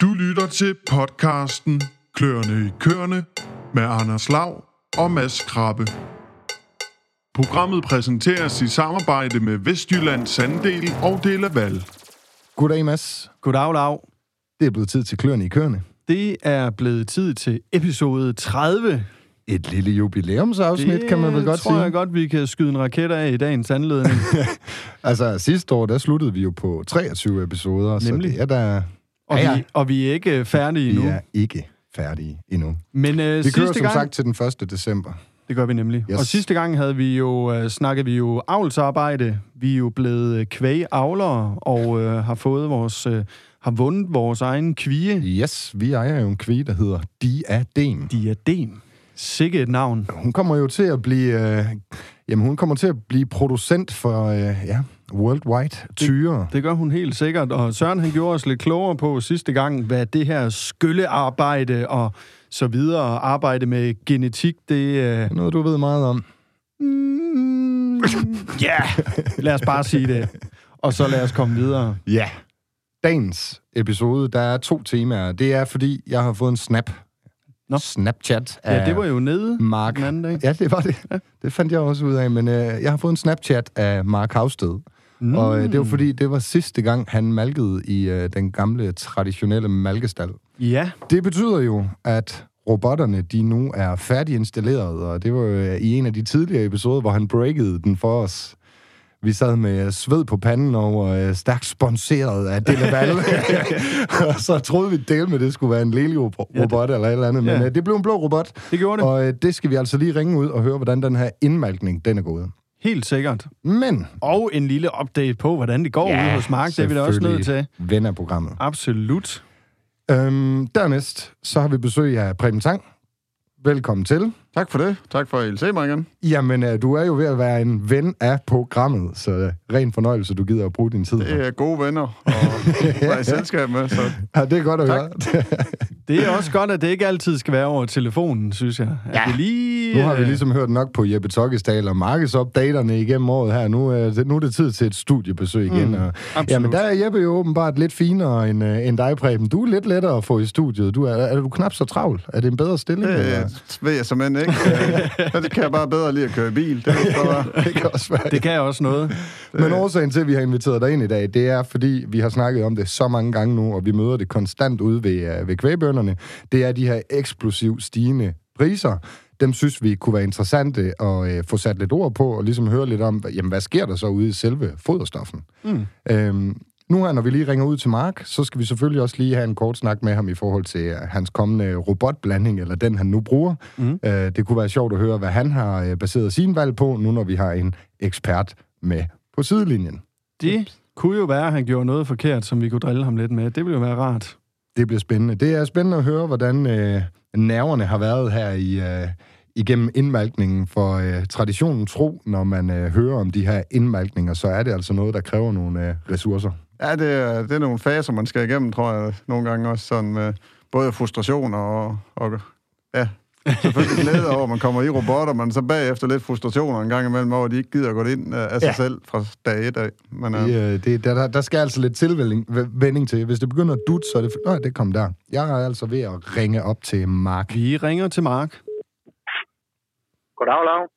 Du lytter til podcasten Kløerne i Køerne med Anders Lav og Mads Krabbe. Programmet præsenteres i samarbejde med Vestjyllands Sanddel og Delaval. Goddag, Mads. Goddag, Lav. Det er blevet tid til kløerne i køerne. Det er blevet tid til episode 30. Et lille jubilæumsafsnit, det kan man vel godt tror sige. jeg godt, vi kan skyde en raket af i dagens anledning. Altså, sidste år, der sluttede vi jo på 23 episoder, Nemlig. så det er der... Og, Ja, ja. vi, og vi er ikke færdige Vi endnu. er ikke færdige endnu. Men øh, Vi sidste kører som gang... sagt til den 1. december. Det gør vi nemlig. Yes. Og sidste gang havde vi jo øh, snakket vi jo avlsarbejde. Vi er jo blevet øh, kvægavlere og øh, har fået vores øh, har vundet vores egen kvie Yes, vi ejer jo en kvige, der hedder Diadem. diadem. Sikke et navn. Hun kommer jo til at blive... Øh, jamen, hun kommer til at blive producent for, øh, ja, worldwide tyre. Det gør hun helt sikkert, og Søren han gjorde os lidt klogere på sidste gang, hvad det her skyllearbejde og så videre, arbejde med genetik, det... Øh, Noget, du ved meget om. mm, ja, lad os bare sige det. Og så lad os komme videre. Ja. Dagens episode, der er to temaer. Det er, fordi jeg har fået en snap. Nå. Snapchat Ja, det var jo nede Mark. den anden dag. Ja, det var det. Det fandt jeg også ud af. Men øh, jeg har fået en Snapchat af Mark Havsted. Mm. Og øh, det var fordi, det var sidste gang, han malkede i øh, den gamle, traditionelle malkestal. Ja, Det betyder jo, at robotterne, de nu er færdiginstalleret, og det var øh, i en af de tidligere episoder, hvor han breakede den for os. Vi sad med sved på panden over øh, stærkt sponsoreret af Delaval. og så troede vi, del med, det skulle være en Lelio-robot eller et eller andet, men Ja. øh, det blev en blå robot. det gjorde det. Og øh, det skal vi altså lige ringe ud og høre, hvordan den her indmalkning, den er gået. Helt sikkert. Men... Og en lille update på, hvordan det går ude hos Mark. Det er vi da også nødt til. Ven af programmet. Absolut. Øhm, dernæst, så har vi besøg af Preben Tang. Velkommen til. Tak for det. Tak for, at I se mig igen. Jamen, øh, du er jo ved at være en ven af programmet, så øh, ren fornøjelse, du gider at bruge din tid. på. Det er gode venner og være i selskab med, så Ja, det er godt at Tak. høre. Det er også godt, at det ikke altid skal være over telefonen, synes jeg. At Ja. vi lige, Nu har vi øh, ligesom hørt nok på Jeppe Tokkes tale om markedsopdaterne igennem året her. Nu, er det, nu er det tid til et studiebesøg igen. Mm, og, absolut. jamen, der er Jeppe jo åbenbart lidt finere end, øh, end dig, Preben. Du er lidt lettere at få i studiet. Du er, er du knap så travl? Er det en bedre stilling? eller? det ved jeg simpelthen ikke. Øh, det kan jeg bare bedre lide at køre i bil. Det er bare, det kan også være. Det kan også noget. Men årsagen til, at vi har inviteret dig ind i dag, det er, fordi vi har snakket om det så mange gange nu, og vi møder det konstant ude ved, ved kvægbønderne. Det er de her eksplosivt stigende priser. Dem synes vi kunne være interessante at uh, få sat lidt ord på, og ligesom høre lidt om, jamen, hvad sker der så ude i selve foderstoffen? Mm. Øhm, nu her, når vi lige ringer ud til Mark, så skal vi selvfølgelig også lige have en kort snak med ham i forhold til uh, hans kommende robotblanding, eller den, han nu bruger. Mm. Uh, det kunne være sjovt at høre, hvad han har uh, baseret sin valg på, nu når vi har en ekspert med på sidelinjen. Det kunne jo være, at han gjorde noget forkert, som vi kunne drille ham lidt med. Det ville jo være rart. Det bliver spændende. Det er spændende at høre, hvordan øh, nerverne har været her i øh, igennem indmalkningen. For øh, traditionen tro, når man øh, hører om de her indmalkninger, så er det altså noget, der kræver nogle øh, ressourcer. ja, det er, det er nogle faser, man skal igennem, tror jeg, nogle gange også sådan med både frustration og, og ja, selvfølgelig glæde over, at man kommer i robotter, men så bagefter lidt frustrationer en gang imellem over, at de ikke gider at gå ind øh, af sig Ja. selv fra dag et af. Men, øh, Det, øh, det, der, der skal altså lidt tilvænning til. Hvis det begynder at dutte, så er det... Nej, det kom der. Jeg er altså ved at ringe op til Mark, Vi ringer til Mark. Goddag, Lav.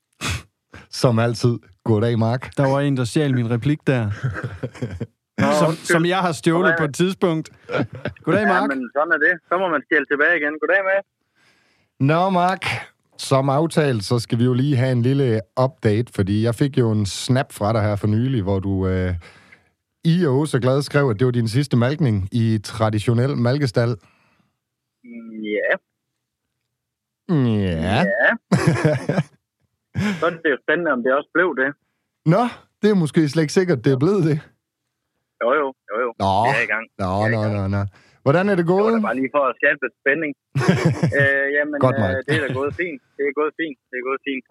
som altid. Goddag, Mark. Der var en, der stjal min replik der. Nå, som, undskyld. som jeg har stjålet Goddag, på et tidspunkt. Goddag, Ja, Mark. men sådan er det. Så må man stjæle tilbage igen. Goddag med. Nå, Mark. Som aftalt, så skal vi jo lige have en lille update, fordi jeg fik jo en snap fra dig her for nylig, hvor du øh, i og så glad skrev, at det var din sidste malkning i traditionel malkestal. Ja, Ja. ja. så er det jo spændende, om det også blev det. Nå, det er måske slet ikke sikkert, det er blevet det. Jo, jo, jo, jo. Nå, er i gang. nå, Jeg nå, nå, nå. Hvordan er det Det var gået? bare lige for at skabe lidt spænding. øh, jamen, Godt, øh, det er da gået fint. Det er gået fint. Det er gået fint.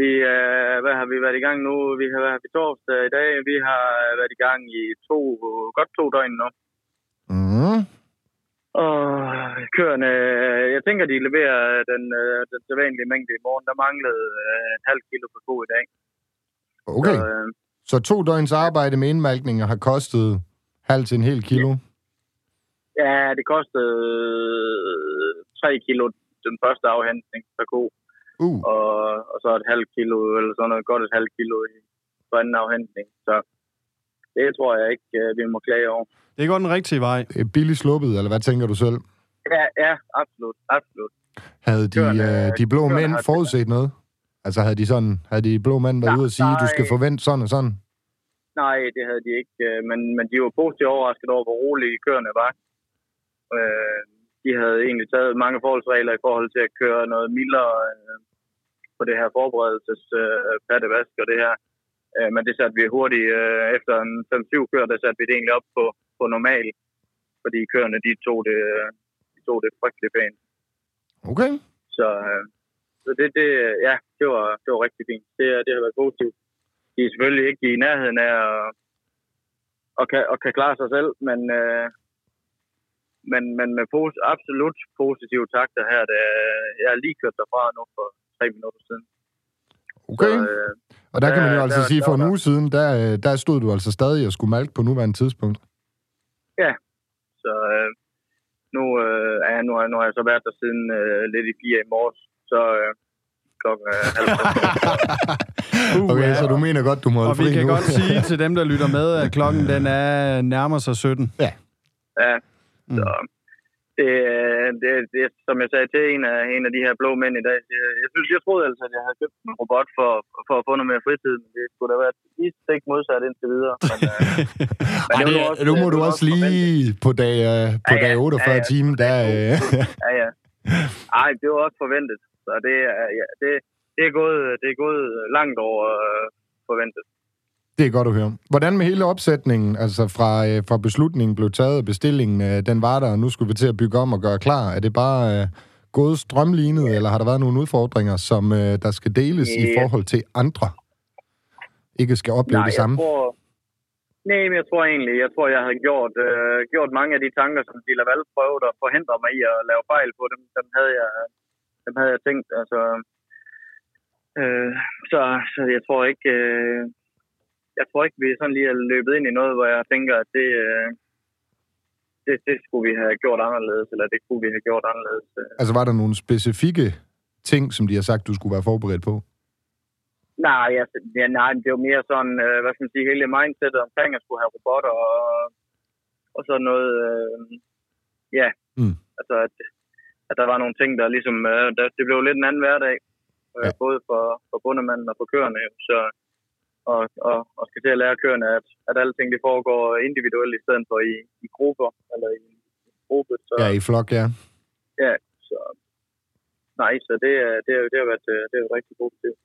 Vi, øh, hvad har vi været i gang nu? Vi har været i torsdag i dag. Vi har været i gang i to, godt to døgn nu. Mm. Og køerne, jeg tænker, de leverer den, øh, den sædvanlige mængde i morgen. Der manglede øh, et halvt kilo på ko i dag. Okay, Så, øh, så to døgns arbejde med indmalkninger har kostet halv til en hel kilo. Ja, det kostede øh, 3 kilo den første afhentning per ko, Uh, og, og så et halvt kilo, eller sådan noget, godt et halvt kilo i for anden afhentning. Så det tror jeg ikke, øh, vi må klage over. Det går den rigtige vej. er billigt sluppet, eller hvad tænker du selv? Ja, ja, absolut, absolut. Havde de, Køerne- øh, de blå mænd forudset noget? Altså havde de sådan, havde de blå mænd været Nej, ude og sige, du skal nej. forvente sådan og sådan? Nej, det havde de ikke, øh, men, men de var positivt overrasket over, hvor rolige køerne var. Øh, de havde egentlig taget mange forholdsregler i forhold til at køre noget mildere øh, på det her forberedelses øh, og det her. Øh, men det satte vi hurtigt, øh, efter en 5-7 kører, der satte vi det egentlig op på, på normal. Fordi køerne, de tog det, øh, de tog det frygtelig pænt. Okay. Så, øh, så det, det, ja, det var, det var rigtig fint. Det, det har været positivt. De er selvfølgelig ikke i nærheden af at, og kan, og kan klare sig selv, men, øh, men, men med pos, absolut positive takter her. Det, jeg er lige kørt derfra nu for tre minutter siden. Okay. Så, øh, Og der kan man jo der- altså der- sige, der for var en der. uge siden, der, øh, der stod du altså stadig og skulle malke på nuværende tidspunkt. så øh, nu, øh, ja, nu, har- nu har jeg så været der siden øh, lidt i fire i morges. Så øh, klokken er halv Uh, Okay, ja. så du mener godt, du må holde Og vi kan nu. godt sige til dem, der lytter med, at klokken den er nærmer sig 17. Ja, Mm. så det, det, det, som jeg sagde til en af, en af de her blå mænd i dag, jeg, jeg synes, jeg troede altså, at jeg havde købt en robot for, for at få noget mere fritid, men det skulle da være lige stik modsat indtil videre. Men, øh, men Ej, det, nu også- nu må du også lige på dag, øh, på Ja, dag 48 Ja, ja. timer, der... Øh, Ja, ja. Ej, det var også forventet. Så det, er, ja, det, det, er, gået, det er gået langt over øh, forventet. Det er godt at høre. Hvordan med hele opsætningen, altså fra, øh, fra beslutningen blev taget, bestillingen, øh, den var der, og nu skulle vi til at bygge om og gøre klar. Er det bare øh, gået strømlignet, eller har der været nogle udfordringer, som øh, der skal deles i Ja. forhold til andre? Ikke skal opleve Nej, det samme? Tror, nej, men jeg tror egentlig, jeg tror, jeg havde gjort, øh, gjort mange af de tanker, som de Laval prøvede at forhindre mig i at lave fejl på, dem, dem, havde, jeg, dem havde jeg tænkt. Altså, øh, så, så jeg tror ikke, øh, jeg tror ikke, vi sådan lige er løbet ind i noget, hvor jeg tænker, at det, øh, det, det skulle vi have gjort anderledes, eller det kunne vi have gjort anderledes. øh. Altså var der nogle specifikke ting, som de har sagt, du skulle være forberedt på? Nej, altså, ja, nej, det var mere sådan, øh, hvad skal man sige, hele mindsetet omkring at skulle have robotter og, og sådan noget, øh, ja, Mm. altså at, at der var nogle ting, der ligesom, øh, der, det blev lidt en anden hverdag, øh, Ja. både for, for bundemanden og for køerne, jo, så, og, og, og skal til at lære køerne, at, at alting det foregår individuelt i stedet for i, i grupper, eller i en gruppe, så, Ja, i flok, ja. ja, så nej, så det, er- det, er- det har været, øh, det har været rigtig positivt.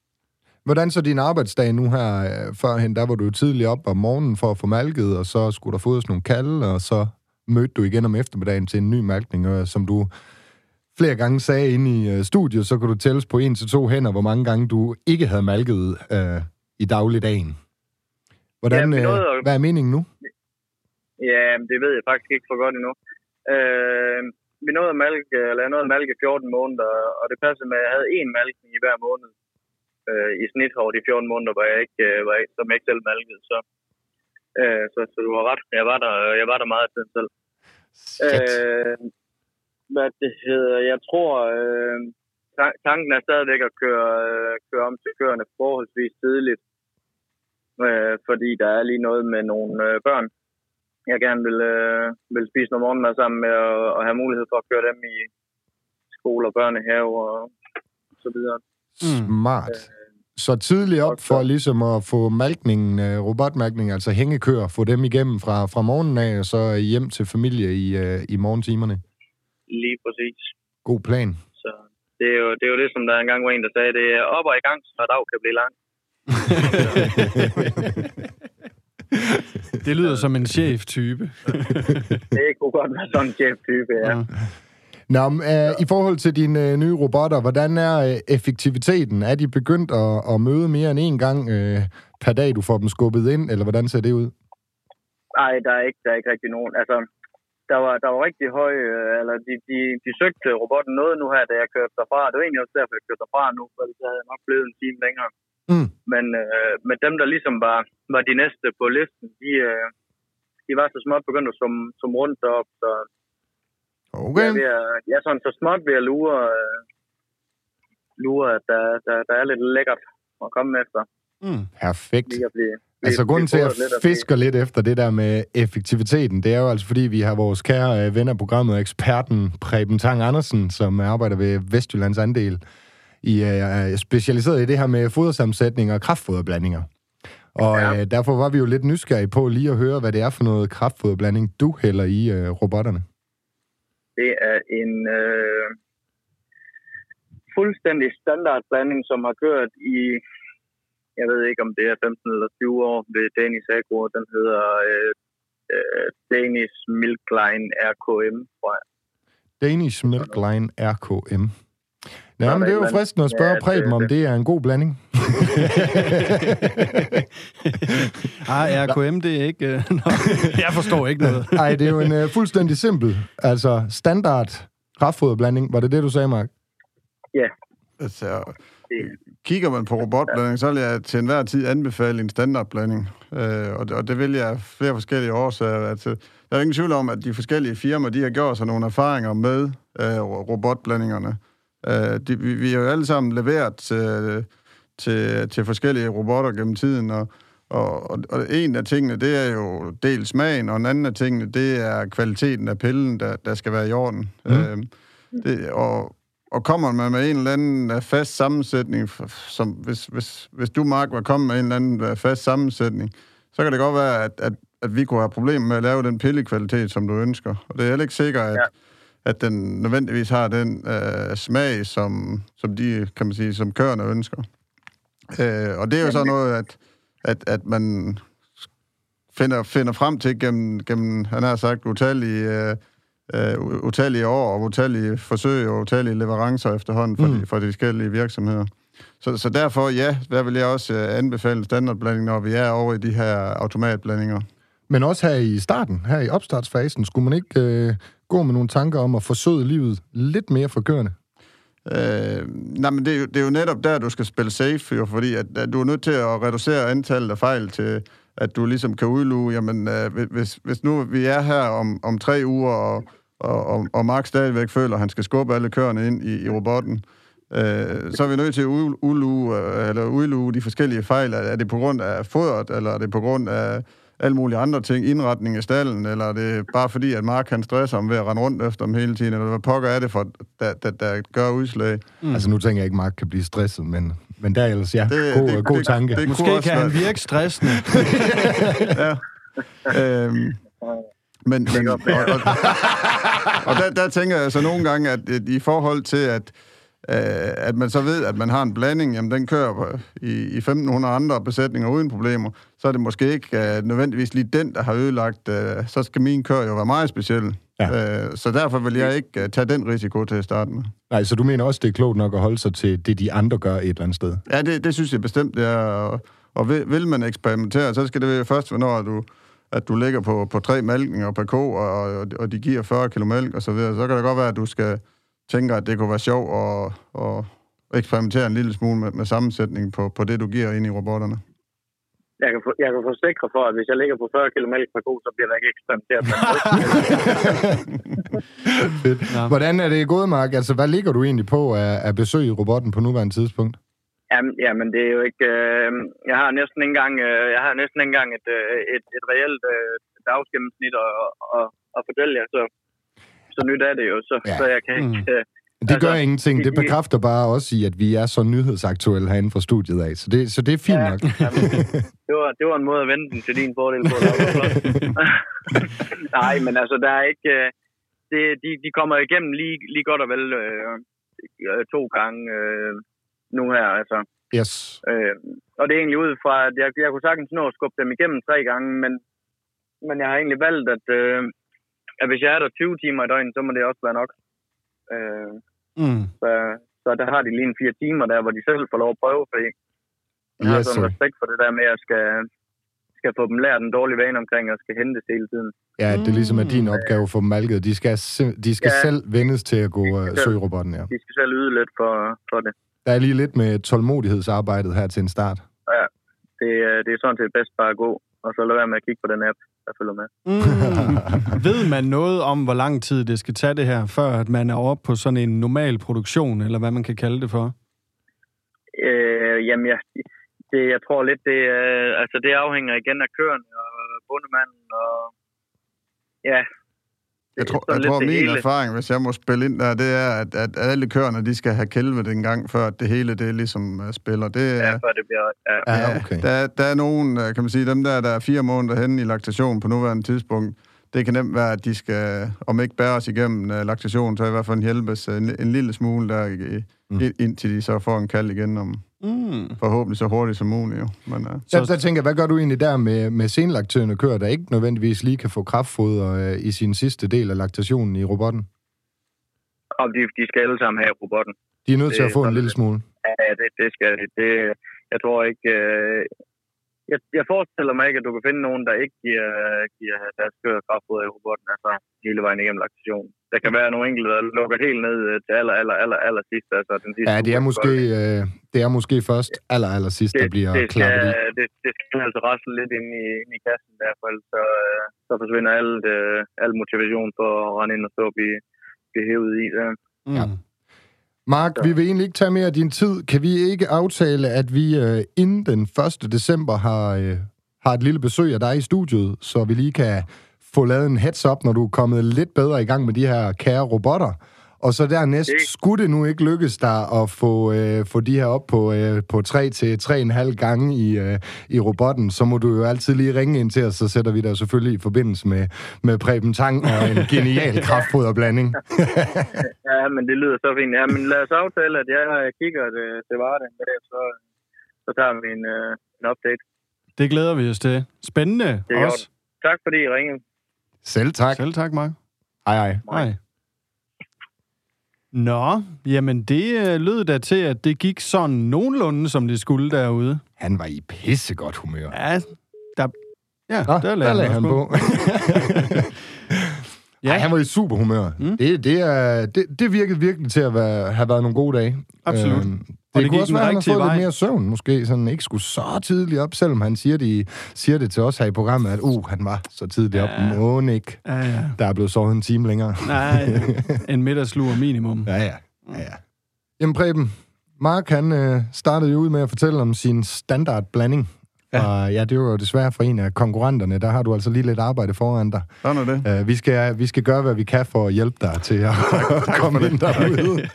Hvordan så din arbejdsdag nu her øh, førhen? Der var du jo tidligt op om morgenen for at få malket, og så skulle der fodres nogle kalde, og så mødte du igen om eftermiddagen til en ny malkning. Og som du flere gange sagde inde i øh, studiet, så kunne du tælles på en til to hænder, hvor mange gange du ikke havde malket øh, i dagligdagen. Hvordan, Ja, øh, nåede at- hvad er meningen nu? Ja, det ved jeg faktisk ikke for godt endnu. Øh, vi nåede at malke, eller jeg nåede at malke 14 måneder, og det passede med, at jeg havde én malkning i hver måned. Øh, I snit over de 14 måneder, hvor jeg ikke, øh, var, ikke- som jeg ikke selv malkede. Så, øh, så, så du har ret. Jeg var der, jeg var der meget af tiden selv. Shit. Øh, hvad det hedder, jeg tror, øh, tanken er stadigvæk at køre, øh, køre om til køerne forholdsvis tidligt. Øh, fordi der er lige noget med nogle øh, børn, jeg gerne vil, øh, vil spise noget morgenmad sammen med, og, og have mulighed for at køre dem i skole og børnehave og så videre. Smart. Så tidligt op for ligesom at få malkningen, øh, robotmalkningen, altså hængekøer, få dem igennem fra, fra morgenen af, og så hjem til familie i, øh, i morgentimerne. Lige præcis. God plan. Det er, jo, det er jo det, som der engang var en, der sagde, det er op og i gang, så dag kan blive lang. Det lyder som en chef-type. Det kunne godt være sådan en chef-type, ja. Ja. Nå, men, øh, i forhold til dine øh, nye robotter, hvordan er øh, effektiviteten? Er de begyndt at, at møde mere end en gang øh, per dag, du får dem skubbet ind, eller hvordan ser det ud? Nej, der er ikke, der er ikke rigtig nogen. Altså, der var, der var rigtig høj, øh, eller de, de, de søgte robotten noget nu her, da jeg kørte derfra. Det var egentlig også derfor, jeg kørte derfra nu, for så havde jeg nok blevet en time længere. Mm. Men øh, med dem, der ligesom var, var de næste på listen, de, øh, de var så småt begyndt at som, som rundt op, så Okay. Jeg, er at, jeg er sådan så småt ved at lure, øh, lure at der, der, der er lidt lækkert at komme efter. Mm. Perfekt. Lige at blive, Altså, grunden til, at jeg fisker lidt efter det der med effektiviteten, det er jo altså, fordi vi har vores kære øh, ven af programmet, eksperten Preben Tang Andersen, som arbejder ved Vestjyllands Andel, i, øh, er specialiseret i det her med fodersammensætning og kraftfoderblandinger. Og Ja. øh, derfor var vi jo lidt nysgerrige på lige at høre, hvad det er for noget kraftfoderblanding, du hælder i øh, robotterne. Det er en øh, fuldstændig standardblanding, som har kørt i, jeg ved ikke om det er 15 eller 20 år ved Danish Agro. Den hedder øh, øh, Danish Milk Line RKM, tror jeg. Danish Milk Line RKM. Ja, men det er jo fristende at spørge Ja, Preben, om det er en god blanding. Ah, RKM, det er ikke... Nå, jeg forstår ikke noget. Nej, det er jo en uh, fuldstændig simpel, altså standard kraftfoderblanding. Var det det, du sagde, Mark? Altså, kigger man på robotblanding, så vil jeg til enhver tid anbefale en standardblanding. Øh, og, det, og det vil jeg af flere forskellige årsager. Altså, der er ingen tvivl om, at de forskellige firmaer, de har gjort sig nogle erfaringer med øh, robotblandingerne. Øh, de, vi, vi har jo alle sammen leveret til, til, til forskellige robotter gennem tiden, og, og, og, og en af tingene, det er jo dels smagen, og en anden af tingene, det er kvaliteten af pillen, der, der skal være i orden. Mm. Øh, det, og, og kommer man med en eller anden øh, fast sammensætning, som hvis, hvis, hvis du, Mark, var kommet med en eller anden øh, fast sammensætning, så kan det godt være, at, at, at vi kunne have problemer med at lave den pillekvalitet, som du ønsker. Og det er heller ikke sikkert, at, ja. at den nødvendigvis har den øh, smag, som, som de, kan man sige, som køerne ønsker. Øh, og det er jo så noget, at, at, at man finder, finder frem til gennem, gennem han har sagt, utallige, øh, øh, utallige år og utallige forsøg og utallige leverancer efterhånden fra, mm. de, fra de forskellige virksomheder. Så, så derfor, ja, der vil jeg også øh, anbefale standardblanding, når vi er over i de her automatblandinger. Men også her i starten, her i opstartsfasen, skulle man ikke øh, gå med nogle tanker om at forsøde livet lidt mere for køerne? Øh, nej, men det er, jo, det er jo netop der, du skal spille safe, jo, fordi at, at du er nødt til at reducere antallet af fejl til, at du ligesom kan udluge, jamen, øh, hvis, hvis nu vi er her om, om tre uger, og, og, og, og Mark stadigvæk føler, at han skal skubbe alle køerne ind i, i robotten, øh, så er vi nødt til at ud- udluge, øh, eller udluge de forskellige fejl. Er, det på grund af fodret, eller er det på grund af alle mulige andre ting, indretning af stallen, eller er det bare fordi, at Mark han stresser om ved at rende rundt efter dem hele tiden, eller hvad pokker er det for, der, der, der gør udslag? Mm. Altså, nu tænker jeg ikke, at Mark kan blive stresset, men, men der er ellers, ja, Det- god, det- god det- tanke. det- Måske kunne også kan han virke stressende. ja. Øhm, men, men, og, og, og der, der tænker jeg så nogle gange, at, at i forhold til, at, øh, at man så ved, at man har en blanding, jamen den kører på- i, i 1500 andre besætninger uden problemer, så er det måske ikke øh, nødvendigvis lige den, der har ødelagt, øh, så skal min kør jo være meget speciel. Ja. Øh, så derfor vil jeg ikke øh, tage den risiko til at starte med. Nej, så du mener også, det er klogt nok at holde sig til det, de andre gør et eller andet sted? Ja, det, det synes jeg bestemt, det er. Og, og vil, vil man eksperimentere, så skal det være først, når du, at du ligger på, på tre malkninger per ko, og, og, og de giver 40 kilo mælk og så videre. Så kan det godt være, at du skal tænke, at det kunne være sjovt at, at eksperimentere en lille smule med, med sammensætning på, på det, du giver ind i robotterne. Jeg kan, for, jeg kan forsikre for, at hvis jeg ligger på 40 km per ko, så bliver der ikke eksperimenteret. Fedt. Ja. Hvordan er det gået, Mark? Altså, hvad ligger du egentlig på af, af besøg i robotten på nuværende tidspunkt? Jamen, jamen, det er jo ikke... Øh, jeg har næsten ikke engang, øh, jeg har næsten ikke engang et, øh, et, et reelt øh, dagsgennemsnit at, at, at fortælle jer, så, så nyt er det jo, så, Ja. ja. så jeg kan ikke... Øh, Det Altså, gør ingenting. Det bekræfter bare også i, at vi er så nyhedsaktuelle herinde fra studiet af. Så det, så det er fint Ja, nok. jamen, det, var, det var en måde at vende den til din fordel på. Nej, men altså, der er ikke... øh, Det, de, de kommer igennem lige, lige godt og vel øh, øh, to gange øh, nu her, altså. Yes. Øh, og det er egentlig ud fra, at jeg, jeg kunne sagtens nå at skubbe dem igennem tre gange, men, men jeg har egentlig valgt, at, øh, at hvis jeg er der 20 timer i døgnet, så må det også være nok. Øh, Mm. så, så der har de lige en fire timer der, hvor de selv får lov at prøve, fordi jeg har Yes, sådan sir. respekt for det der med, at jeg skal, skal få dem lært en dårlig vane omkring, og skal hentes hele tiden. Ja, det er ligesom er din opgave for dem malket. De skal, de skal Ja. selv vendes til at gå uh, selv. søge robotten, ja. De skal selv yde lidt for, for det. Der er lige lidt med tålmodighedsarbejdet her til en start. Det, øh, det er sådan set bedst bare at gå. og så lad være med at kigge på den app, der følger med. Mm. Ved man noget om, hvor lang tid det skal tage det her, før at man er oppe på sådan en normal produktion, eller hvad man kan kalde det for? Øh, jamen, jeg, det, jeg tror lidt, det, er- altså, det afhænger igen af køren og bundemanden, og ja. Jeg tror, jeg tror min hele. erfaring, hvis jeg må spille ind der, det er, at, at alle køerne, de skal have kælvet en gang, før at det hele det ligesom uh, spiller. Det er, Ja, før det bliver... Ja, Ja, okay. Der, der er nogen, øh, kan man sige, dem der, der er fire måneder henne i laktation på nuværende tidspunkt, det kan nemt være, at de skal, om ikke bæres igennem uh, laktation, så i hvert fald hjælpes uh, en, en lille smule der, Mm. mm. indtil de så får en kald igen, om Mm. forhåbentlig så hurtigt som muligt. Jo. Men, uh, Så der tænker jeg, hvad gør du egentlig der med, med senlaktørende køer, der ikke nødvendigvis lige kan få kraftfoder øh, i sin sidste del af laktationen i robotten? og de, de skal alle sammen have robotten. De er nødt til Det at er få en lille smule. Ja, det, det skal det. det. Jeg tror ikke... Øh, jeg, jeg forestiller mig ikke, at du kan finde nogen, der ikke giver, giver deres køer kraftfoder i robotten, altså hele vejen igennem laktation. Der kan være nogle enkelte, der lukker helt ned øh, til aller, aller, aller, aller sidst. Altså den sidste Ja, det er måske, øh, det er måske først aller, aller sidst, der bliver det, skal, klappet i. det, det skal altså rasle lidt ind i, ind i kassen der, for ellers så, øh, så forsvinder alt, øh, al motivation for at rende ind og stå og blive, blive hævet i der. Mm. Ja. Mark, vi vil egentlig ikke tage mere af din tid. Kan vi ikke aftale, at vi øh, inden den 1. december har, øh, har et lille besøg af dig i studiet, så vi lige kan få lavet en heads up, når du er kommet lidt bedre i gang med de her kære robotter. Og så dernæst, Det- skulle det nu ikke lykkes dig at få, øh, få de her op på, øh, på 3 til 3,5 gange i, øh, i robotten, så må du jo altid lige ringe ind til os, så sætter vi dig selvfølgelig i forbindelse med, med Preben Tang og en genial kraftfoderblanding. Ja, men det lyder så fint. Ja, men lad os aftale, at jeg kigger det, det var det, så, så tager vi en, øh, en update. Det glæder vi os til. Spændende Det er også. Tak fordi I ringede. Selv tak. Selv tak, Mark. Hej, hej. Hej. Nå, jamen det øh, lød da til, at det gik sådan nogenlunde, som det skulle derude. Han var i pissegodt humør. Ja, der, ja, Nå, der lagde, han, han på. Ja. Ej, han var i super humør. Mm. Det, det, er, det, det virkede virkelig til at være, have været nogle gode dage. Absolut. Øhm, Og det, det kunne også være, at han har fået vej. lidt mere søvn, måske. Sådan ikke skulle så tidligt op, selvom han siger, de, siger det til os her i programmet, at uh, han var så tidligt op. Ja. Må ikke. Ja, ja. Der er blevet sovet en time længere. Nej, en middagslur minimum. Ja, ja. ja, ja. Jamen Preben, Mark han øh, startede jo ud med at fortælle om sin standardblanding. Ja. Og ja, det var jo desværre for en af konkurrenterne. Der har du altså lige lidt arbejde foran dig. sådan er det. Uh, vi, skal, vi skal gøre, hvad vi kan for at hjælpe dig til at komme ind derude.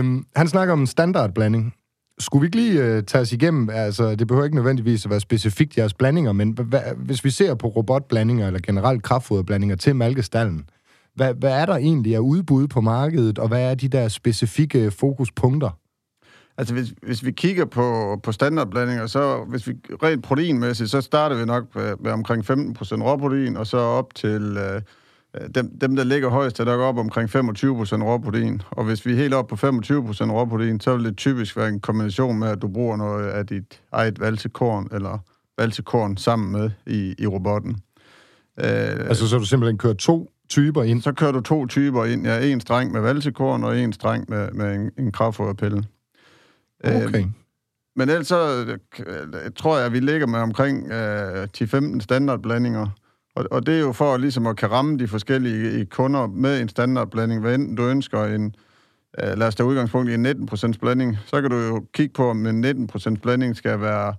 um, han snakker om en standardblanding. Skulle vi ikke lige uh, tage os igennem, altså det behøver ikke nødvendigvis at være specifikt jeres blandinger, men hvad, hvis vi ser på robotblandinger eller generelt kraftfoderblandinger til malkestallen, hvad, hvad er der egentlig af udbud på markedet, og hvad er de der specifikke fokuspunkter? Altså, hvis, hvis vi kigger på, på standardblandinger, så hvis vi rent proteinmæssigt, så starter vi nok med, med omkring 15% råprotein, og så op til øh, dem, dem, der ligger højst, er nok op omkring 25% råprotein. Og hvis vi er helt op på 25% råprotein, så vil det typisk være en kombination med, at du bruger noget af dit eget valsekorn, eller valsekorn sammen med i, i robotten. Øh, Altså så du simpelthen kører to typer ind. så kører du to typer ind. Ja, en streng med valsekorn, og en streng med, med en, en kraftfoderpille. Okay. Men ellers så øh, tror jeg, at vi ligger med omkring øh, 10-15 standardblandinger. Og, og det er jo for ligesom at kan ramme de forskellige i kunder med en standardblanding. Hvad enten du ønsker en, øh, lad os tage udgangspunkt i en 19% blanding, så kan du jo kigge på, om en 19% blanding skal være,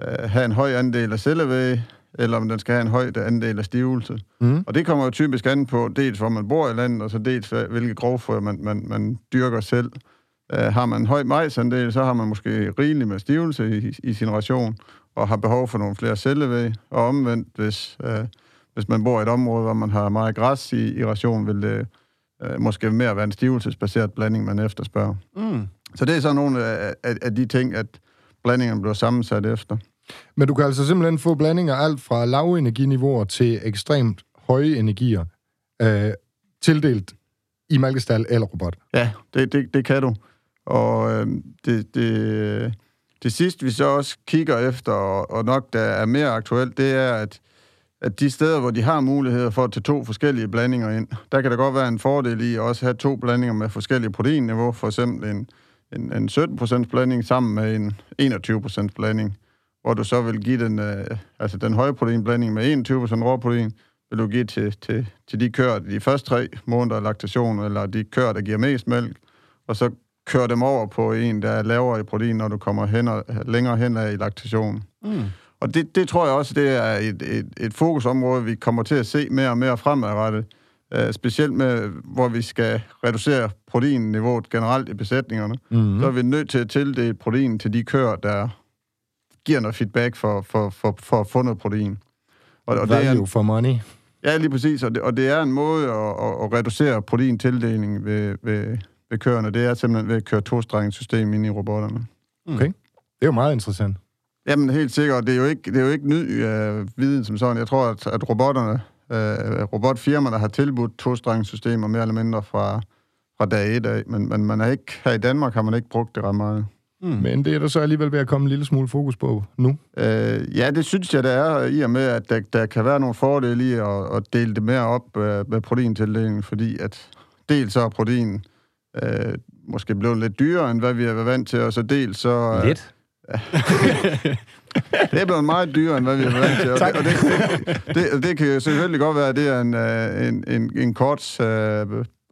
øh, have en høj andel af cellevæg, eller om den skal have en høj andel af stivelse. Mm. Og det kommer jo typisk an på, dels hvor man bor i landet, og så dels hvilke grovfrø man, man, man dyrker selv. Uh, har man høj majsandel, så har man måske rigeligt med stivelse i, i sin ration, og har behov for nogle flere cellevæg. Og omvendt, hvis, uh, hvis man bor i et område, hvor man har meget græs i, i rationen, vil det uh, måske mere være en stivelsesbaseret blanding, man efterspørger. Mm. Så det er så nogle af, af, af de ting, at blandingerne bliver sammensat efter. Men du kan altså simpelthen få blandinger alt fra lave energiniveauer til ekstremt høje energier, øh, tildelt i malkestal eller robot. Ja, det, det, det kan du. Og øh, det, det, det sidste, vi så også kigger efter, og, og nok der er mere aktuelt, det er, at, at de steder, hvor de har muligheder for at tage to forskellige blandinger ind, der kan der godt være en fordel i at også have to blandinger med forskellige proteinniveau, for eksempel en, en, en 17% blanding sammen med en 21% blanding. hvor du så vil give den, øh, altså den høje proteinblanding med 21% råprotein, vil du give til, til, til de køer de første tre måneder af laktation, eller de køer, der giver mest mælk, og så køre dem over på en, der er lavere i protein, når du kommer hen og, længere hen i laktation. Mm. Og det, det tror jeg også, det er et, et, et fokusområde, vi kommer til at se mere og mere fremadrettet. Uh, specielt med, hvor vi skal reducere proteinniveauet generelt i besætningerne. Mm-hmm. Så er vi nødt til at tildele protein til de køer, der giver noget feedback for, for, for, for at få noget protein. Og, og det er en, for money. Ja, lige præcis. Og det, og det er en måde at, at, at reducere proteintildeling ved, ved, ved køerne. Det er simpelthen ved at køre to system ind i robotterne. Okay. Det er jo meget interessant. Jamen, helt sikkert. Det er jo ikke, det er jo ikke ny øh, viden som sådan. Jeg tror, at, at robotterne, øh, robotfirmaerne har tilbudt to systemer mere eller mindre fra, fra dag et af, men, men man er ikke, her i Danmark har man ikke brugt det ret meget. Mm. Men det er der så alligevel ved at komme en lille smule fokus på nu? Øh, ja, det synes jeg, der er, i og med, at der, der kan være nogle fordele i at, at dele det mere op øh, med proteintildelingen, fordi at dels så er protein øh, måske blevet lidt dyrere, end hvad vi har været vant til, og så dels så... Øh, lidt? det er blevet meget dyrere, end hvad vi har været vant til. Og, det, og det, det, det kan jo selvfølgelig godt være, at det er en, øh, en, en, en kort øh,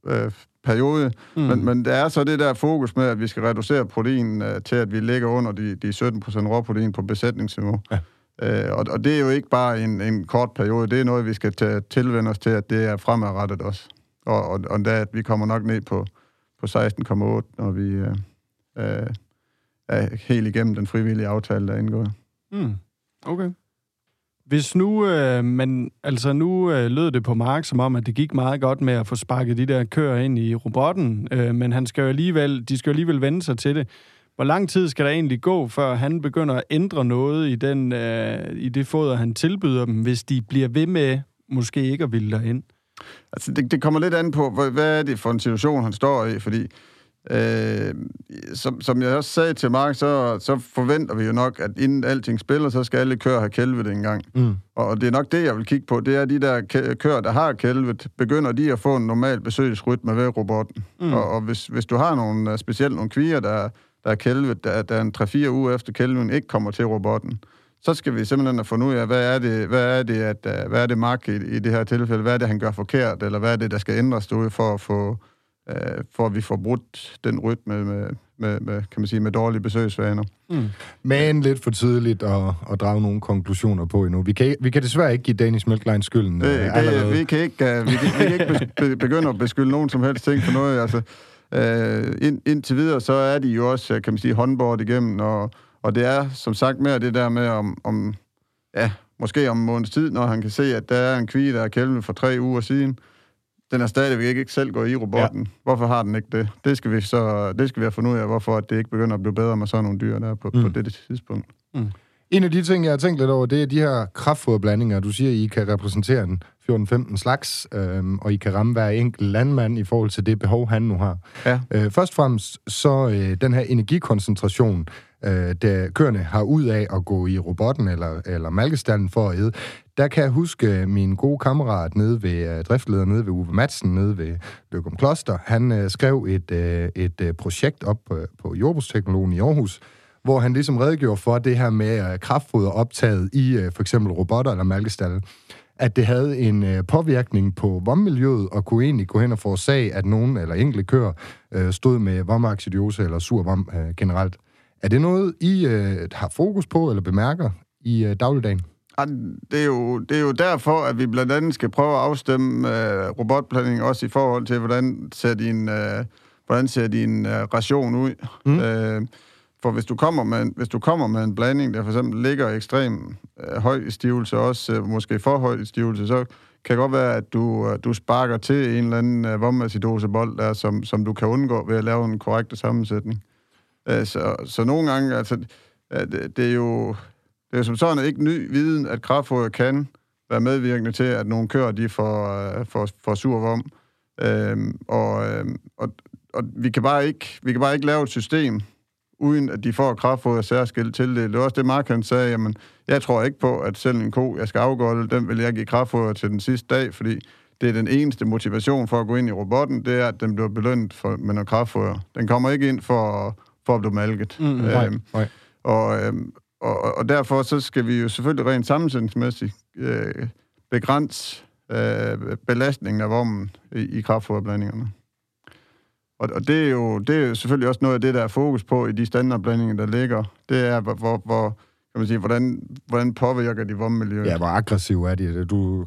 øh, periode, mm. men, men der er så det der fokus med, at vi skal reducere protein øh, til, at vi ligger under de, de 17% råprotein på besætningsniveau. Ja. Øh, og, og det er jo ikke bare en, en kort periode, det er noget, vi skal tage, tilvende os til, at det er fremadrettet også. Og, og, og da, at vi kommer nok ned på, på 16,8, når vi øh, øh, er helt igennem den frivillige aftale, der er indgået. Mm. Okay. Hvis nu, øh, man, altså nu øh, lød det på Mark som om, at det gik meget godt med at få sparket de der køer ind i robotten, øh, men han skal jo alligevel, de skal jo alligevel vende sig til det. Hvor lang tid skal der egentlig gå, før han begynder at ændre noget i, den, øh, i det foder, han tilbyder dem, hvis de bliver ved med måske ikke at ville derind? Altså, det, det kommer lidt an på, hvad, hvad er det for en situation, han står i, fordi Øh, som, som jeg også sagde til Mark, så, så forventer vi jo nok, at inden alting spiller, så skal alle kører have kælvet en gang. Mm. Og det er nok det, jeg vil kigge på. Det er de der kører, der har kælvet, begynder de at få en normal besøgsrytme ved robotten. Mm. Og, og hvis, hvis du har nogle, øh, specielt nogle kvier, der, der er kælvet, der, der er en 3-4 uger efter kælven ikke kommer til robotten, så skal vi simpelthen have fundet ud af, hvad er det, hvad er det, at, øh, hvad er det Mark i, i det her tilfælde, hvad er det, han gør forkert, eller hvad er det, der skal ændres derude for at få øh, for at vi får brudt den rytme med, med, med, kan man sige, med dårlige besøgsvaner. Mm. Men lidt for tidligt at, at drage nogle konklusioner på endnu. Vi kan, vi kan desværre ikke give Danish Milkline skylden det, øh, det, vi, kan ikke, uh, vi, kan, vi kan ikke be, begynde at beskylde nogen som helst ting for noget. Altså, uh, ind, indtil videre, så er de jo også, kan man sige, håndboard igennem, og, og det er som sagt mere det der med, om, om ja, måske om en måneds tid, når han kan se, at der er en kvi, der er kælven for tre uger siden, den er stadigvæk ikke selv gået i robotten. Ja. Hvorfor har den ikke det? Det skal vi så det skal vi have fundet ud af, hvorfor det ikke begynder at blive bedre med sådan nogle dyr der på, mm. på dette tidspunkt. Mm. En af de ting, jeg har tænkt lidt over, det er de her kraftfoderblandinger. Du siger, at I kan repræsentere en 14-15 slags, øhm, og I kan ramme hver enkelt landmand i forhold til det behov, han nu har. Ja. Øh, først og fremmest, så øh, den her energikoncentration, øh, der køerne har ud af at gå i robotten eller, eller malkestallen for at æde, der kan jeg huske øh, min gode kammerat nede ved, øh, uh, driftleder nede ved Uwe Madsen, nede ved Løgum Kloster. Han øh, skrev et, øh, et øh, projekt op på, på Jordbrugsteknologen i Aarhus, hvor han ligesom redegjorde for det her med øh, kraftfoder optaget i øh, for eksempel robotter eller malkestallen at det havde en øh, påvirkning på vommiljøet, og kunne egentlig gå hen og forårsage, at nogen eller enkelte køer øh, stod med vomaxidiose eller sur vom øh, generelt. Er det noget, I uh, har fokus på eller bemærker i uh, dagligdagen? Det er, jo, det er jo derfor, at vi blandt andet skal prøve at afstemme uh, robotplanning også i forhold til, hvordan ser din, uh, hvordan ser din uh, ration ud. Mm. Uh, for hvis du, kommer med, hvis du kommer med en blanding, der for eksempel ligger ekstrem uh, høj i stivelse, også uh, måske for høj i stivelse, så kan det godt være, at du, uh, du sparker til en eller anden uh, vomacidosebold, der, som, som du kan undgå ved at lave en korrekt sammensætning. Øh, så, så nogle gange, altså, det, det er jo det er som sådan ikke ny viden, at kraftfoder kan være medvirkende til, at nogle køer de får, øh, får, får sur vom. Øhm, og, øhm, og, og vi, kan bare ikke, vi kan bare ikke lave et system, uden at de får kraftfoder særskilt til det. Det var også det, Mark han sagde, jamen, jeg tror ikke på, at selv en ko, jeg skal afgolde, den vil jeg give kraftfoder til den sidste dag, fordi det er den eneste motivation for at gå ind i robotten, det er, at den bliver belønnet for, med noget kraftfoder. Den kommer ikke ind for, for at blive malket. Mm, øhm, nej, nej. Og, øhm, og, og- derfor så skal vi jo selvfølgelig rent sammensætningsmæssigt øh, begrænse øh, belastningen af vommen i, i kraftfoderblandingerne. Og, og det, er jo, det er jo selvfølgelig også noget af det, der er fokus på i de standardblandinger, der ligger. Det er, hvor, hvor, kan man sige, hvordan, hvordan påvirker de vommiljøet. Ja, hvor aggressiv er de? Du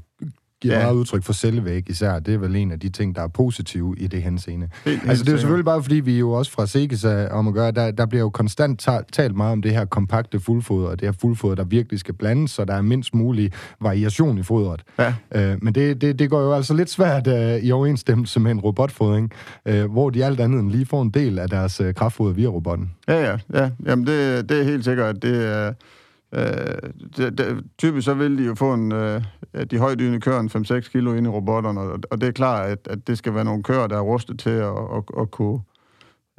giver Ja. meget udtryk for selvvæg især. Det er vel en af de ting, der er positive i det henseende. Helt- Altså, det er jo selvfølgelig bare, fordi vi jo også fra Seges om at gøre, der, der bliver jo konstant ta- talt meget om det her kompakte fuldfoder, og det her fuldfoder, der virkelig skal blandes, så der er mindst mulig variation i fodret. Ja. Øh, men det, det, det går jo altså lidt svært øh, i overensstemmelse med en robotfodring, øh, hvor de alt andet end lige får en del af deres øh, kraftfoder via robotten. Ja, ja, ja. Jamen, det, det er helt sikkert, at det er... Øh, det, det, typisk så vil de jo få en, øh, de højdydende kører en 5-6 kilo ind i robotterne, og, og det er klart, at, at det skal være nogle kører, der er rustet til at, at, at kunne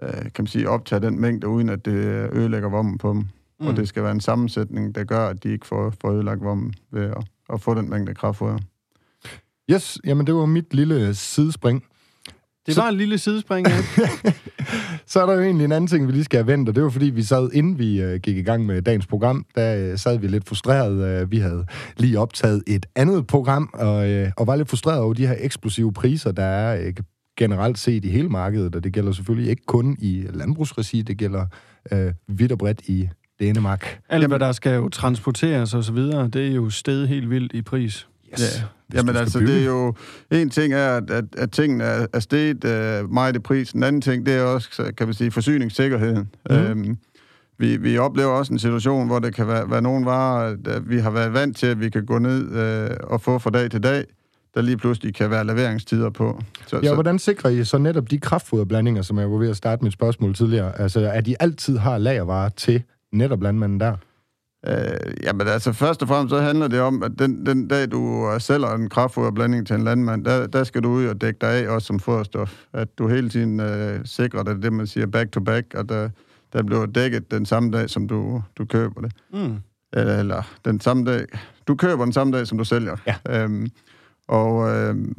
øh, kan man sige, optage den mængde, uden at det ødelægger vommen på dem. Mm. Og det skal være en sammensætning, der gør, at de ikke får, får ødelagt vommen ved at, at få den mængde kraftfoder. Yes, jamen det var mit lille sidespring. Det Så- var et lille sidespring, ja. Så er der jo egentlig en anden ting, vi lige skal have vendt, og det var fordi, vi sad, inden vi øh, gik i gang med dagens program, der øh, sad vi lidt frustreret. Øh, vi havde lige optaget et andet program, og, øh, og var lidt frustreret over de her eksplosive priser, der er øh, generelt set i hele markedet, og det gælder selvfølgelig ikke kun i landbrugsregi, det gælder øh, vidt og bredt i Danmark. Alt, hvad der skal jo transporteres og så videre, det er jo sted helt vildt i pris. Yes. Ja. Jamen altså, det er jo... En ting er, at, at, at tingene er, er steget uh, meget i pris. En anden ting, det er også, kan man sige, forsyningssikkerheden. Mm. Øhm, vi, vi oplever også en situation, hvor det kan være, være nogle varer, der vi har været vant til, at vi kan gå ned øh, og få fra dag til dag, der lige pludselig kan være leveringstider på. Så, Ja, så, hvordan sikrer I så netop de kraftfoderblandinger, som jeg var ved at starte mit spørgsmål tidligere? Altså, at de altid har lagervarer til netop landmanden der? Øh, jamen altså, først og fremmest så handler det om, at den, den dag, du øh, sælger en kraftfoderblanding til en landmand, der, der skal du ud og dække dig af også som foderstof. At du hele tiden øh, sikrer dig det, man siger back-to-back, og der, der bliver dækket den samme dag, som du, du køber det. Mm. Eller, eller den samme dag. Du køber den samme dag, som du sælger. Ja. Øhm, og, øhm,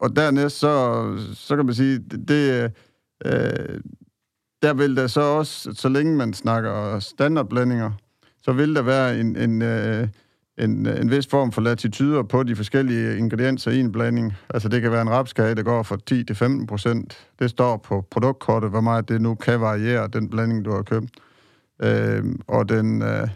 og dernæst, så, så kan man sige, det, det øh, der vil der så også, så længe man snakker standardblandinger, så vil der være en, en, øh, en, en vis form for latityder på de forskellige ingredienser i en blanding. Altså det kan være en rapskage, der går fra 10 til 15 procent. Det står på produktkortet, hvor meget det nu kan variere, den blanding, du har købt. Øh, og den, øh,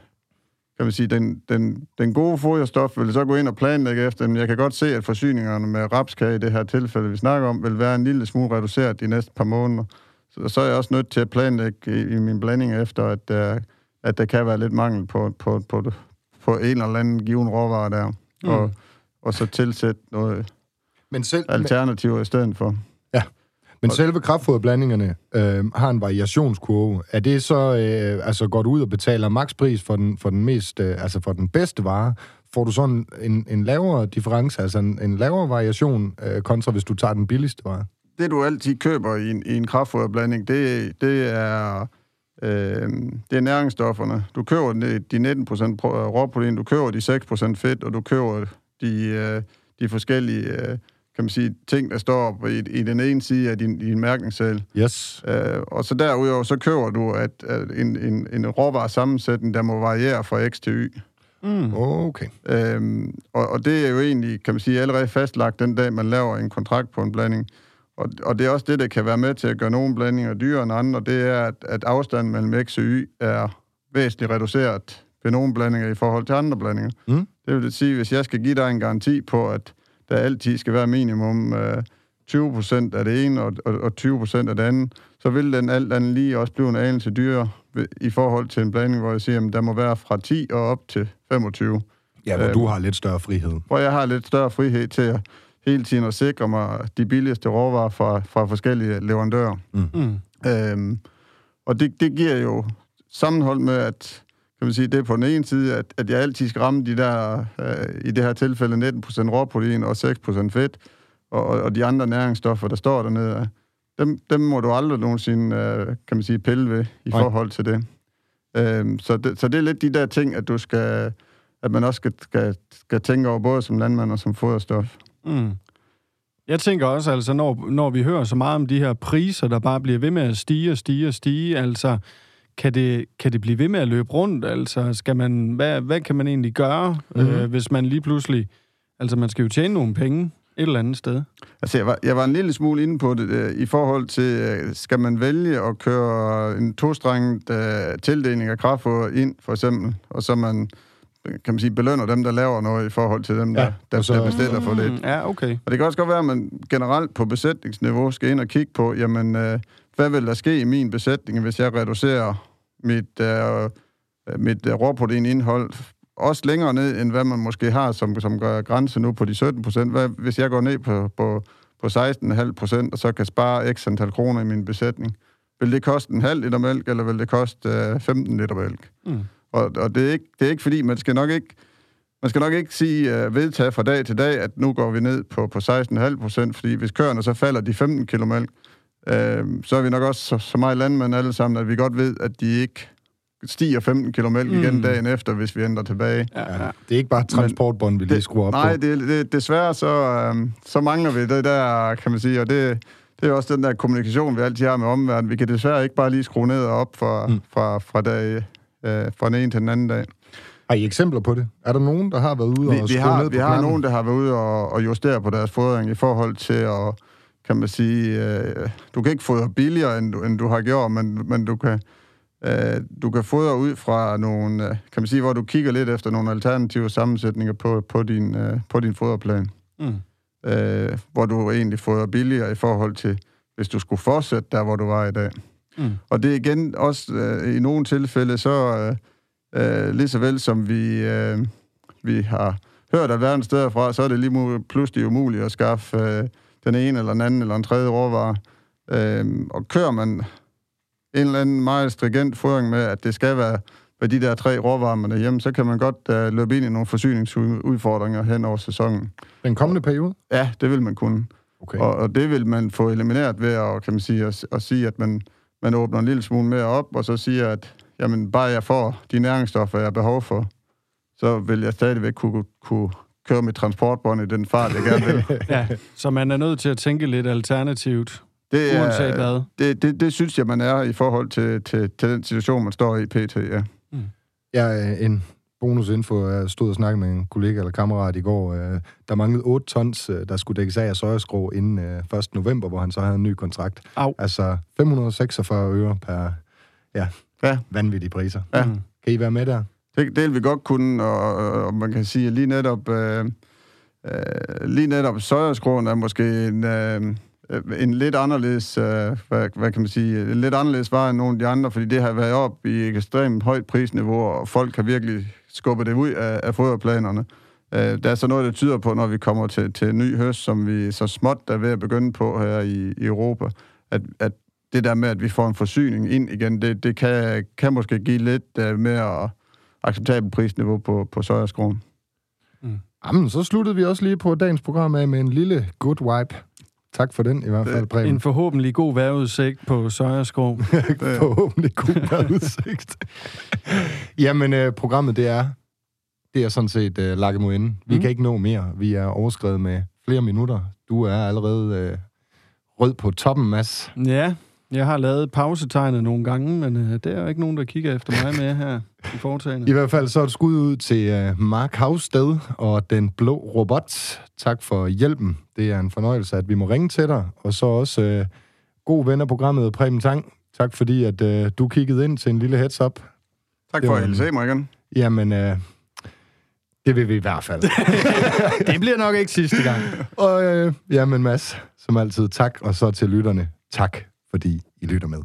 kan man sige, den, den, den gode foderstof vil så gå ind og planlægge efter, men jeg kan godt se, at forsyningerne med rapskage i det her tilfælde, vi snakker om, vil være en lille smule reduceret de næste par måneder. Så, så er jeg også nødt til at planlægge i, i min blanding efter, at, der, at der kan være lidt mangel på, på, på, på en eller anden given råvare der. Mm. Og, og så tilsætte noget Men, selv, alternativer i stedet for. men selve kraftfoderblandingerne øh, har en variationskurve. Er det så, øh, altså går du ud og betaler makspris for den, for den mest, øh, altså for den bedste vare, får du sådan en, en lavere difference, altså en, en lavere variation, øh, kontra hvis du tager den billigste vare? det, du altid køber i en, i en kraftfoderblanding, det, det, er, øh, det er næringsstofferne. Du køber de, de 19% pro- råprotein, du køber de 6% fedt, og du køber de, øh, de forskellige øh, kan man sige, ting, der står i, i den ene side af din, din mærkningssæl. Yes. Øh, og så derudover, så køber du at, at en, en, en råvaresammensætning, der må variere fra X til Y. Mm. Okay. Øhm, og, og det er jo egentlig, kan man sige, allerede fastlagt den dag, man laver en kontrakt på en blanding. Og, og det er også det, der kan være med til at gøre nogle blandinger dyrere end andre, det er, at, at afstanden mellem X og Y er væsentligt reduceret ved nogle blandinger i forhold til andre blandinger. Mm. Det vil sige, hvis jeg skal give dig en garanti på, at der altid skal være minimum øh, 20 procent af det ene og, og, og 20 procent af det andet, så vil den alt andet lige også blive en anelse dyrere i forhold til en blanding, hvor jeg siger, at der må være fra 10 og op til 25 Ja, hvor Øhm. du har lidt større frihed. hvor jeg har lidt større frihed til at hele tiden at sikre mig de billigste råvarer fra, fra forskellige leverandører. Mm. Øhm, og det, det giver jo sammenhold med, at kan man sige, det er på den ene side, at, at jeg altid skal ramme de der, øh, i det her tilfælde 19% råprotein og 6% fedt, og, og- og de andre næringsstoffer, der står dernede, dem, dem må du aldrig nogensinde, øh, kan man sige, pille ved i Nej. forhold til det. Øhm, så det. Så det er lidt de der ting, at du skal, at man også skal, skal, skal tænke over, både som landmand og som foderstof. Mm. Jeg tænker også, altså, når, når vi hører så meget om de her priser, der bare bliver ved med at stige og stige og stige, altså, kan det, kan det blive ved med at løbe rundt? Altså, skal man, hvad, hvad kan man egentlig gøre, mm-hmm. øh, hvis man lige pludselig... Altså, man skal jo tjene nogle penge et eller andet sted. Altså, jeg var, jeg var en lille smule inde på det øh, i forhold til, øh, skal man vælge at køre en tostrenget øh, tildeling af kraftfoder ind, for eksempel, og så man, kan man sige, belønner dem, der laver noget i forhold til dem, Ja, der, der, så- der bestiller for lidt. Mm, ja, okay. Og det kan også godt være, at man generelt på besætningsniveau skal ind og kigge på, jamen, øh, hvad vil der ske i min besætning, hvis jeg reducerer mit, øh, mit øh, råproteinindhold også længere ned, end hvad man måske har som, som gør grænse nu på de 17 procent. Hvis jeg går ned på, på, på 16,5 procent, og så kan spare x antal kroner i min besætning, vil det koste en halv liter mælk, eller vil det koste øh, 15 liter mælk? Mm. Og, og det, er ikke, det er ikke fordi, man skal nok ikke man skal nok ikke sige uh, vedtage fra dag til dag, at nu går vi ned på, på 16,5 procent, fordi hvis køerne så falder de 15 kilo mælk, øh, så er vi nok også så, så meget landmænd alle sammen, at vi godt ved, at de ikke stiger 15 kilo mælk mm. igen Mm. dagen efter, hvis vi ændrer tilbage. Ja, ja. Det er ikke bare transportbånd, vi lige skruer op Nej, på. det, det, desværre så, øh, så mangler vi det der, kan man sige, og det, det er også den der kommunikation, vi altid har med omverdenen. Vi kan desværre ikke bare lige skrue ned og op fra, mm. fra, fra, dag, øh, fra den ene til den anden dag. Har I eksempler på det? Er der nogen, der har været ude Vi, og vi har, ned vi på har knappen? nogen, der har været ude og, og justere på deres fodring i forhold til at, kan man sige, øh, du kan ikke fodre billigere, end du, end du har gjort, men, men du kan, øh, du kan fodre ud fra nogle, øh, kan man sige, hvor du kigger lidt efter nogle alternative sammensætninger på, på, din, øh, på din foderplan. Mm. Øh, hvor du egentlig fodrer billigere i forhold til, hvis du skulle fortsætte der, hvor du var i dag. Mm. Og det er igen også øh, i nogle tilfælde, så øh, øh, lige så vel som vi, øh, vi har hørt alverdens steder fra, så er det lige pludselig umuligt at skaffe øh, den ene eller den anden eller en tredje råvare. Øh, og kører man en eller anden meget stringent fodring med, at det skal være med de der tre råvarer, man er hjemme, så kan man godt øh, løbe ind i nogle forsyningsudfordringer hen over sæsonen. Den kommende periode? Ja, det vil man kunne. Okay. Og, og det vil man få elimineret ved at, kan man sige, at, at sige, at man, man åbner en lille smule mere op, og så siger, at jamen, bare jeg får de næringsstoffer, jeg har behov for, så vil jeg stadigvæk kunne, kunne køre mit transportbånd i den fart, jeg gerne vil. ja, så man er nødt til at tænke lidt alternativt, Det, uanset hvad. det, det, det synes jeg, man er i forhold til, til, til den situation, man står i pt. Ja. Ja, øh, en bonusinfo. Jeg stod og snakkede med en kollega eller kammerat i går. øh, Der manglede 8 tons, øh, der skulle dækkes af af søjerskrå inden øh, 1. november, hvor han så havde en ny kontrakt. Au. Altså 546 øre per ja, Ja. vanvittige priser. Ja. Mm. Kan I være med der? Det, det vil vi godt kunne, og, og man kan sige, at lige netop, øh, øh, lige netop søjerskroen er måske en, øh, en lidt anderledes, øh, hvad, hvad kan man sige, en lidt anderledes vare end nogle af de andre, fordi det har været op i et ekstremt højt prisniveau, og folk har virkelig skubbet det ud af, af foderplanerne. Øh, der er så noget, der tyder på, når vi kommer til, til en ny høst, som vi så småt er ved at begynde på her i, i Europa, at, at det der med, at vi får en forsyning ind igen, det, det kan, kan måske give lidt uh, mere acceptabelt prisniveau på, på søjerskroen. Mm. Jamen, så sluttede vi også lige på dagens program af med en lille good wipe. Tak for den i hvert fald, Preben. En forhåbentlig god vejrudsigt på Søjerskov. Forhåbentlig god udsigt. Jamen, øh, programmet, det er, det er sådan set øh, lakket mod enden. Vi Mm. kan ikke nå mere. Vi er overskrevet med flere minutter. Du er allerede øh, rød på toppen, Mads. Ja, jeg har lavet pausetegnet nogle gange, men øh, det er jo ikke nogen, der kigger efter mig med her i foretagende. I hvert fald så er et skud ud til øh, Mark Havsted og Den Blå Robot. Tak for hjælpen. Det er en fornøjelse, at vi må ringe til dig. Og så også øh, god ven af programmet, Preben Tang. Tak fordi, at øh, du kiggede ind til en lille heads-up. Tak Det for at hilse mig igen. Jamen, øh, det vil vi i hvert fald. Det bliver nok ikke sidste gang. og øh, jamen Mads, som altid tak. Og så til lytterne, tak fordi I lytter med.